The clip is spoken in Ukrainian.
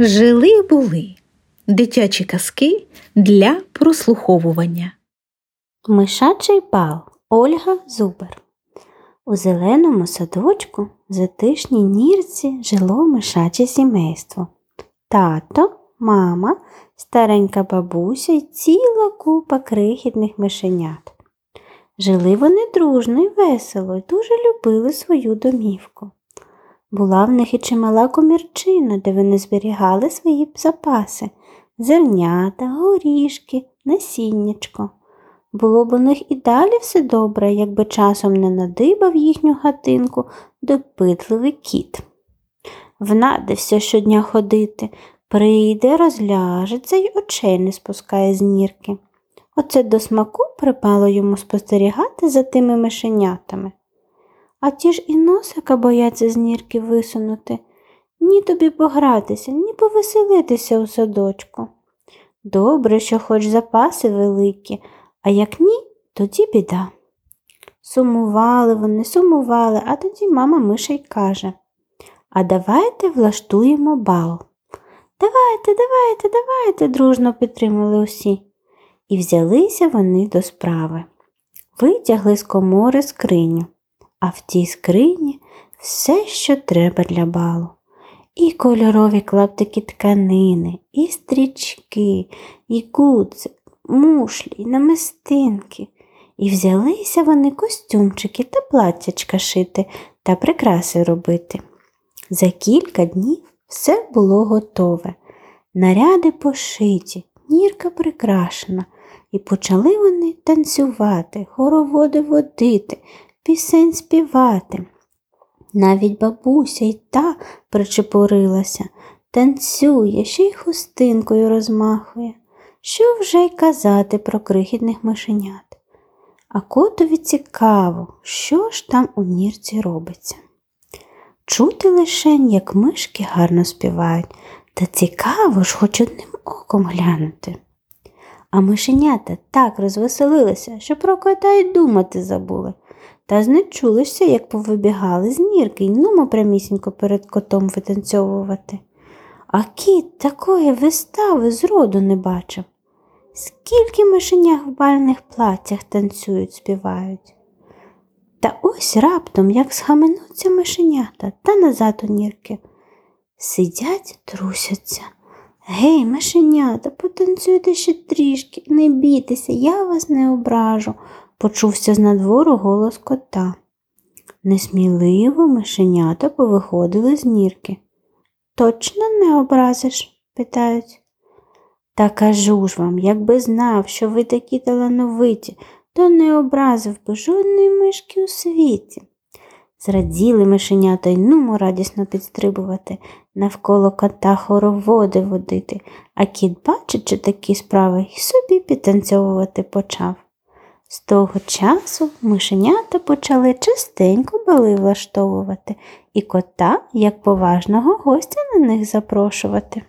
Жили були дитячі казки для прослуховування. Мишачий бал Ольга Зубер. У зеленому садочку в затишній нірці жило мишаче сімейство. Тато, мама, старенька бабуся й ціла купа крихітних мишенят. Жили вони дружно й весело й дуже любили свою домівку. Була в них і чимала комірчина, де вони зберігали свої запаси зернята, горішки, насіннячко. Було б у них і далі все добре, якби часом не надибав їхню хатинку допитливий кіт. Внадився щодня ходити, прийде, розляжеться й очей не спускає з нірки. Оце до смаку припало йому спостерігати за тими мишенятами. А ті ж і носика бояться з нірки висунути, ні тобі погратися, ні повеселитися у садочку. Добре, що хоч запаси великі, а як ні, тоді біда. Сумували вони, сумували, а тоді мама миша й каже А давайте влаштуємо бал. Давайте, давайте, давайте, дружно підтримали усі. І взялися вони до справи. Витягли з комори скриню, а в тій скрині все, що треба для балу. І кольорові клаптики тканини, і стрічки, і гудзик, мушлі, і намистинки. І взялися вони костюмчики та платтячка шити та прикраси робити. За кілька днів все було готове. Наряди пошиті, нірка прикрашена, і почали вони танцювати, хороводи водити, пісень співати. Навіть бабуся й та причепурилася, танцює, ще й хустинкою розмахує. Що вже й казати про крихітних мишенят. А котові цікаво, що ж там у нірці робиться. Чути лишень, як мишки гарно співають, та цікаво ж хоч одним оком глянути. А мишенята так розвеселилися, що про кота й думати забули, та знечулися, як повибігали з нірки нумо прямісінько перед котом витанцьовувати. А кіт такої вистави зроду не бачив. Скільки мишенях в бальних платтях танцюють, співають. Та ось раптом, як схаменуться мишенята та назад у нірки. Сидять, трусяться. Гей, мишенята, потанцюйте ще трішки, не бійтеся, я вас не ображу, почувся з надвору голос кота. Несміливо мишенята повиходили з нірки. Точно не образиш? питають. Та кажу ж вам, якби знав, що ви такі талановиті, то не образив би жодної мишки у світі. Зраділи мишенята й нумо радісно підстрибувати, навколо кота хороводи водити, а кіт, бачачи такі справи, й собі підтанцьовувати почав. З того часу мишенята почали частенько бали влаштовувати і кота як поважного гостя на них запрошувати.